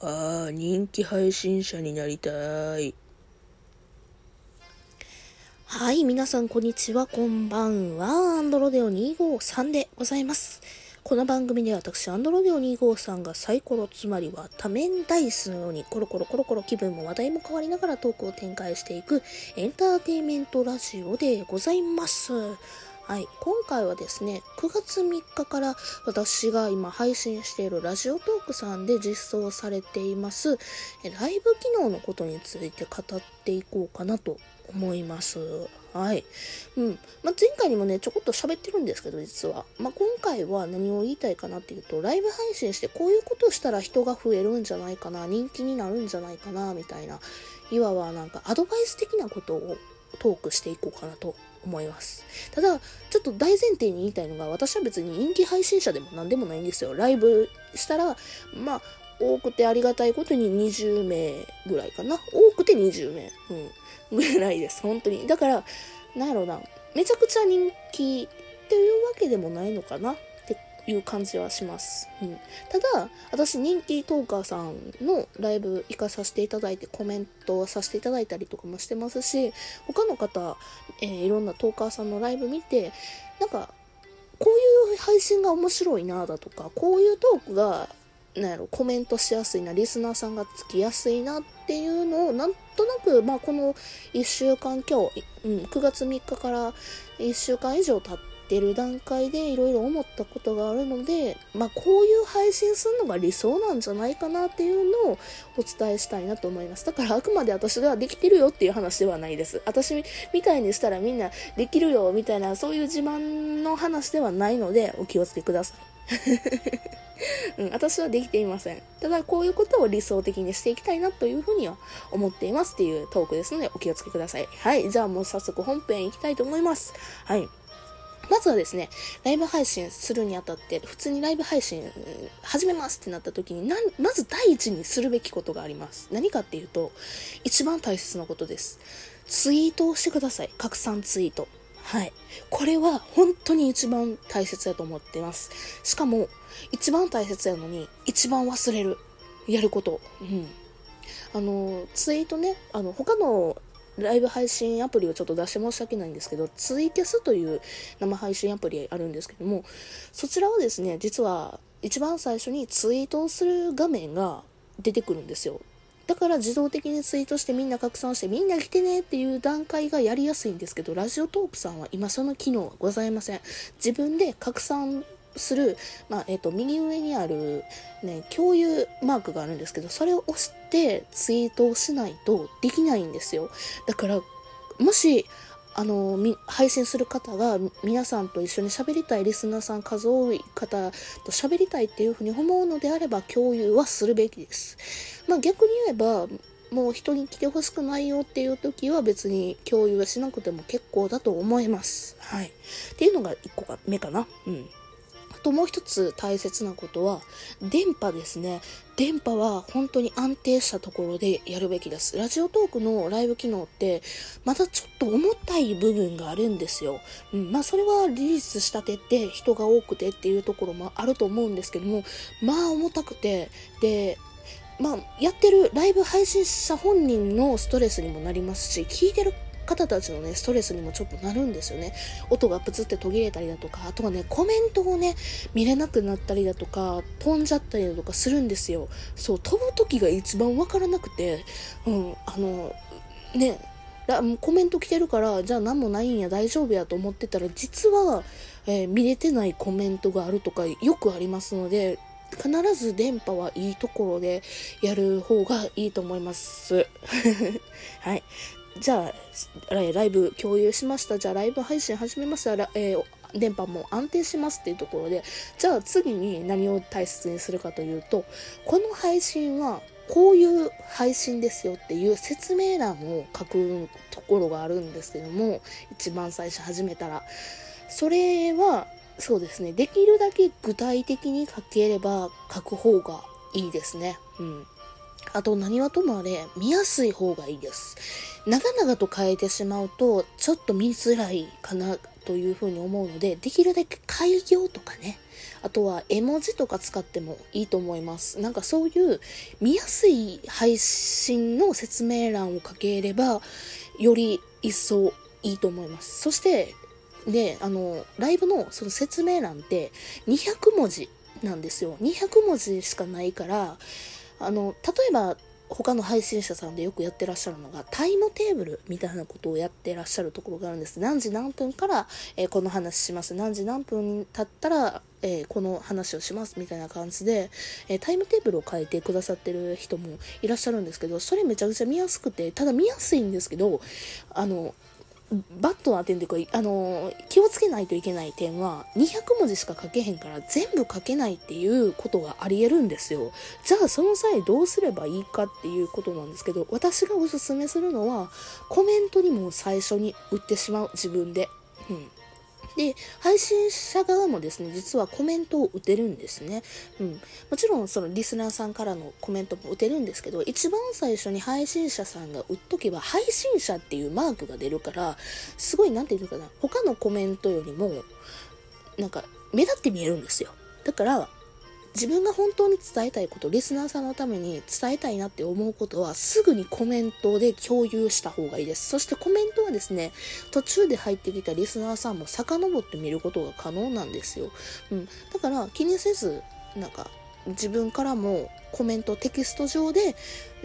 ああ、人気配信者になりたい。はい、皆さんこんにちは、こんばんは。アンドロデオ253でございます。この番組で私、アンドロデオ253がサイコロ、つまりは多面ダイスのようにコロコロコロコロ気分も話題も変わりながらトークを展開していくエンターテインメントラジオでございます。はい、今回はですね、9月3日から私が今配信しているラジオトークさんで実装されています、ライブ機能のことについて語っていこうかなと思います。はい。うん。まあ、前回にもね、ちょこっと喋ってるんですけど、実は。まあ、今回は何を言いたいかなっていうと、ライブ配信してこういうことしたら人が増えるんじゃないかな、人気になるんじゃないかな、みたいな、いわばなんかアドバイス的なことをトークしていこうかなと思います。ただ、ちょっと大前提に言いたいのが、私は別に人気配信者でも何でもないんですよ。ライブしたら、まあ、多くてありがたいことに20名ぐらいかな。多くて20名。うん。ぐらいです。本当に。だから、なんやろな。めちゃくちゃ人気っていうわけでもないのかな。いう感じはします。うん、ただ、私人気トーカーさんのライブ行かさせていただいてコメントさせていただいたりとかもしてますし、他の方、えー、いろんなトーカーさんのライブ見て、なんか、こういう配信が面白いなだとか、こういうトークがなんやろ、コメントしやすいな、リスナーさんがつきやすいなっていうのを、なんとなく、まあ、この1週間今日、うん、9月3日から1週間以上経って、ってる段階でいろいろ思ったことがあるので、まあ、こういう配信するのが理想なんじゃないかなっていうのをお伝えしたいなと思います。だからあくまで私ができてるよっていう話ではないです。私みたいにしたらみんなできるよみたいなそういう自慢の話ではないのでお気をつけください。うん、私はできていません。ただ、こういうことを理想的にしていきたいなというふうには思っていますっていうトークですので、お気をつけください。はい。じゃあもう早速本編いきたいと思います。はい。まずはですね、ライブ配信するにあたって、普通にライブ配信始めますってなった時に、なまず第一にするべきことがあります。何かっていうと、一番大切なことです。ツイートをしてください。拡散ツイート。はい。これは本当に一番大切だと思ってます。しかも、一番大切やのに、一番忘れる。やること。うん。あの、ツイートね、あの、他のライブ配信アプリをちょっと出して申し訳ないんですけど、ツイキャスという生配信アプリあるんですけども、そちらはですね、実は一番最初にツイートをする画面が出てくるんですよ。だから自動的にツイートしてみんな拡散してみんな来てねっていう段階がやりやすいんですけど、ラジオトークさんは今その機能はございません。自分で拡散する、まあ、えっ、ー、と、右上にある、ね、共有マークがあるんですけど、それを押してツイートをしないとできないんですよ。だから、もし、あの、配信する方が皆さんと一緒に喋りたいリスナーさん数多い方と喋りたいっていうふうに思うのであれば共有はするべきです。まあ逆に言えば、もう人に来てほしくないよっていう時は別に共有はしなくても結構だと思います。はい。っていうのが1個目かな。うん。あともう一つ大切なことは、電波ですね。電波は本当に安定したところでやるべきです。ラジオトークのライブ機能って、またちょっと重たい部分があるんですよ。うん、まあそれはリリースしたてって人が多くてっていうところもあると思うんですけども、まあ重たくて、で、まあ、やってるライブ配信者本人のストレスにもなりますし、聞いてる方たちのね、ストレスにもちょっとなるんですよね。音がプツって途切れたりだとか、あとはね、コメントをね、見れなくなったりだとか、飛んじゃったりだとかするんですよ。そう、飛ぶ時が一番わからなくて、うん、あの、ね、コメント来てるから、じゃあ何もないんや、大丈夫やと思ってたら、実は、えー、見れてないコメントがあるとかよくありますので、必ず電波はいいところでやる方がいいと思います。はい。じゃあ、ライブ共有しました。じゃあ、ライブ配信始めました。えー、電波も安定しますっていうところで、じゃあ次に何を大切にするかというと、この配信はこういう配信ですよっていう説明欄を書くところがあるんですけども、一番最初始めたら。それは、そうですね、できるだけ具体的に書ければ書く方がいいですね。うん。あと何はともあれ見やすい方がいいです。長々と変えてしまうとちょっと見づらいかなというふうに思うので、できるだけ開業とかね、あとは絵文字とか使ってもいいと思います。なんかそういう見やすい配信の説明欄を書ければ、より一層いいと思います。そして、で、あの、ライブのその説明欄って200文字なんですよ。200文字しかないから、あの、例えば他の配信者さんでよくやってらっしゃるのがタイムテーブルみたいなことをやってらっしゃるところがあるんです。何時何分から、えー、この話します。何時何分経ったら、えー、この話をしますみたいな感じで、えー、タイムテーブルを書いてくださってる人もいらっしゃるんですけど、それめちゃくちゃ見やすくて、ただ見やすいんですけど、あの、バットな点というか、あの、気をつけないといけない点は、200文字しか書けへんから全部書けないっていうことがあり得るんですよ。じゃあその際どうすればいいかっていうことなんですけど、私がおすすめするのは、コメントにも最初に売ってしまう自分で。うん。で、配信者側もですね、実はコメントを打てるんですね。うん。もちろん、そのリスナーさんからのコメントも打てるんですけど、一番最初に配信者さんが打っとけば、配信者っていうマークが出るから、すごい、なんていうのかな、他のコメントよりも、なんか、目立って見えるんですよ。だから、自分が本当に伝えたいこと、リスナーさんのために伝えたいなって思うことは、すぐにコメントで共有した方がいいです。そしてコメントはですね、途中で入ってきたリスナーさんも遡って見ることが可能なんですよ。うん。だから気にせず、なんか、自分からもコメント、テキスト上で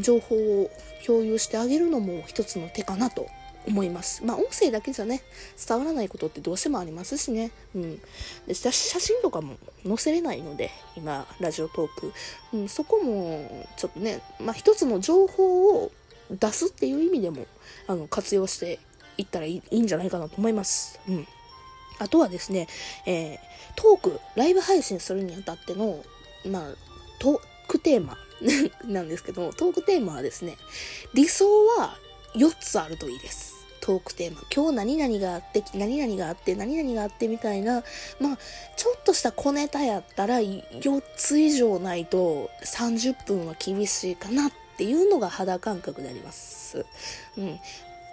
情報を共有してあげるのも一つの手かなと思います。まあ、音声だけじゃね、伝わらないことってどうしてもありますしね。うん。で写真とかも載せれないので、今、ラジオトーク。うん、そこも、ちょっとね、まあ、一つの情報を出すっていう意味でも、あの、活用していったらいいんじゃないかなと思います。うん。あとはですね、えー、トーク、ライブ配信するにあたっての、まあ、トークテーマ なんですけど、トークテーマはですね、理想は4つあるといいです。トークテーマ。今日何々があって、何々があって、何々があってみたいな、まあ、ちょっとした小ネタやったら4つ以上ないと30分は厳しいかなっていうのが肌感覚であります。うん。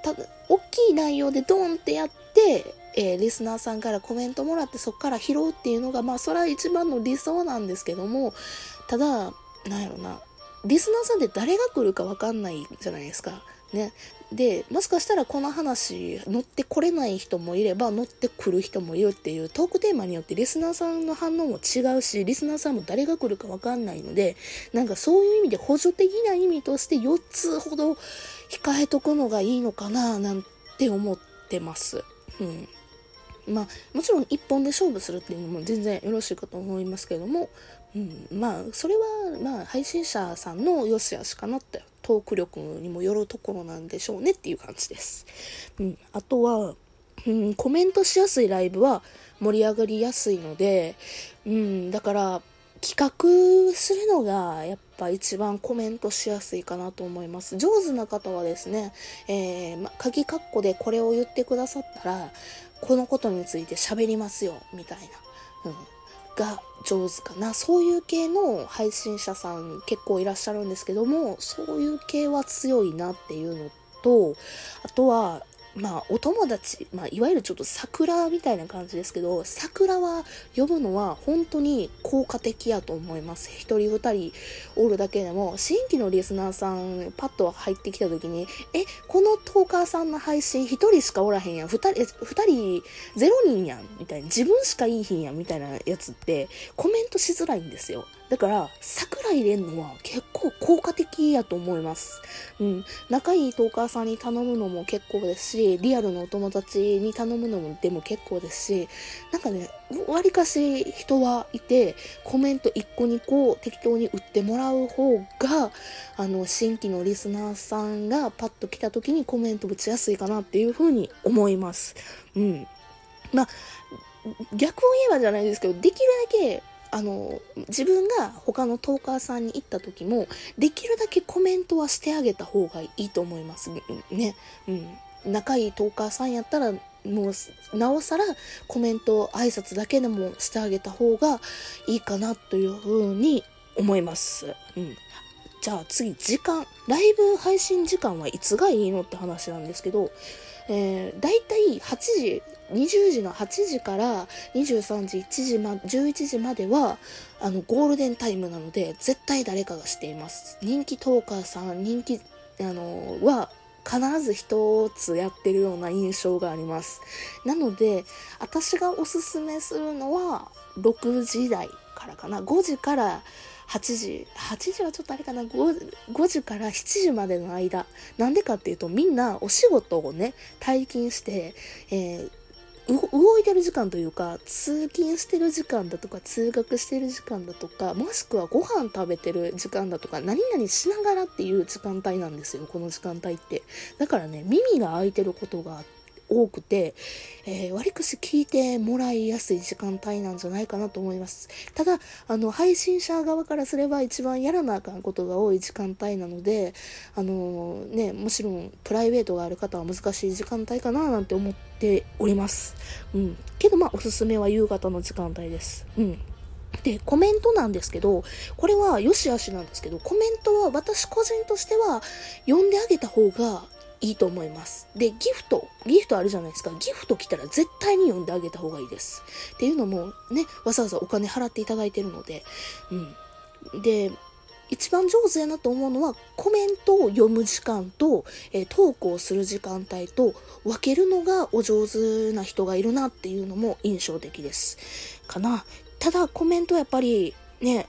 ただ、大きい内容でドンってやって、えー、リスナーさんからコメントもらってそこから拾うっていうのが、まあ、それは一番の理想なんですけども、ただ、なんやろな、リスナーさんって誰が来るかわかんないじゃないですか。ね。で、もしかしたらこの話乗ってこれない人もいれば乗ってくる人もいるっていうトークテーマによってリスナーさんの反応も違うし、リスナーさんも誰が来るかわかんないので、なんかそういう意味で補助的な意味として4つほど控えとくのがいいのかななんて思ってます。うん。まあ、もちろん一本で勝負するっていうのも全然よろしいかと思いますけども、うん、まあ、それは、まあ、配信者さんの良し悪しかなってトーク力にもよるところなんでしょうねっていう感じです。うん、あとは、うん、コメントしやすいライブは盛り上がりやすいので、うん、だから企画するのがやっぱ一番コメントしやすいかなと思います。上手な方はですね、えー、ま、鍵括弧でこれを言ってくださったら、このことについて喋りますよ、みたいな。うんが上手かな。そういう系の配信者さん結構いらっしゃるんですけども、そういう系は強いなっていうのと、あとは、まあ、お友達、まあ、いわゆるちょっと桜みたいな感じですけど、桜は呼ぶのは本当に効果的やと思います。一人二人おるだけでも、新規のリスナーさん、パッと入ってきた時に、え、このトーカーさんの配信一人しかおらへんやん、二人、二人、ゼロ人やん、みたいな、自分しかいいひんやん、みたいなやつって、コメントしづらいんですよ。だから、桜入れんのは結構効果的やと思います。うん。仲いいトーカーさんに頼むのも結構ですし、リアルのお友達に頼むのもでも結構ですし、なんかね、わりかし人はいて、コメント1個2個適当に打ってもらう方が、あの、新規のリスナーさんがパッと来た時にコメント打ちやすいかなっていうふうに思います。うん。まあ、逆を言えばじゃないですけど、できるだけあの、自分が他のトーカーさんに行った時も、できるだけコメントはしてあげた方がいいと思います。ね。うん。仲いいトーカーさんやったら、もう、なおさらコメント、挨拶だけでもしてあげた方がいいかなというふうに思います。うん。じゃあ次、時間。ライブ配信時間はいつがいいのって話なんですけど、えー、大体8時、20時の8時から23時、1時ま、11時までは、あの、ゴールデンタイムなので、絶対誰かがしています。人気トーカーさん、人気、あの、は、必ず一つやってるような印象があります。なので、私がおすすめするのは、6時台からかな。5時から8時。8時はちょっとあれかな。5, 5時から7時までの間。なんでかっていうと、みんなお仕事をね、退勤して、えー動いてる時間というか通勤してる時間だとか通学してる時間だとかもしくはご飯食べてる時間だとか何々しながらっていう時間帯なんですよこの時間帯ってだからね耳が開いてることがあって多くて、えー、割かし聞いてもらいやすい時間帯なんじゃないかなと思います。ただ、あの、配信者側からすれば一番やらなあかんことが多い時間帯なので、あのー、ね、もちろんプライベートがある方は難しい時間帯かななんて思っております。うん。けどまあ、おすすめは夕方の時間帯です。うん。で、コメントなんですけど、これは良し悪しなんですけど、コメントは私個人としては読んであげた方がいいと思います。で、ギフト、ギフトあるじゃないですか。ギフト来たら絶対に読んであげた方がいいです。っていうのもね、わざわざお金払っていただいてるので、うん。で、一番上手やなと思うのは、コメントを読む時間と、えー、投稿する時間帯と分けるのがお上手な人がいるなっていうのも印象的です。かな。ただ、コメントはやっぱりね、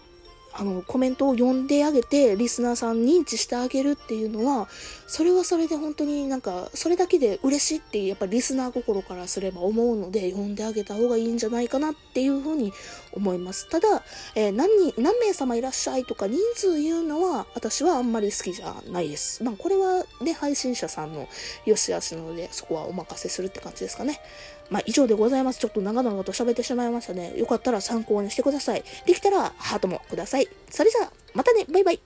あの、コメントを読んであげて、リスナーさん認知してあげるっていうのは、それはそれで本当になんか、それだけで嬉しいってやっぱリスナー心からすれば思うので、読んであげた方がいいんじゃないかなっていうふうに思います。ただ、えー、何人、何名様いらっしゃいとか人数言うのは、私はあんまり好きじゃないです。まあ、これはね、配信者さんの良し悪しなので、そこはお任せするって感じですかね。まあ、以上でございます。ちょっと長々と喋ってしまいましたね。よかったら参考にしてください。できたらハートもください。それじゃあ、またねバイバイ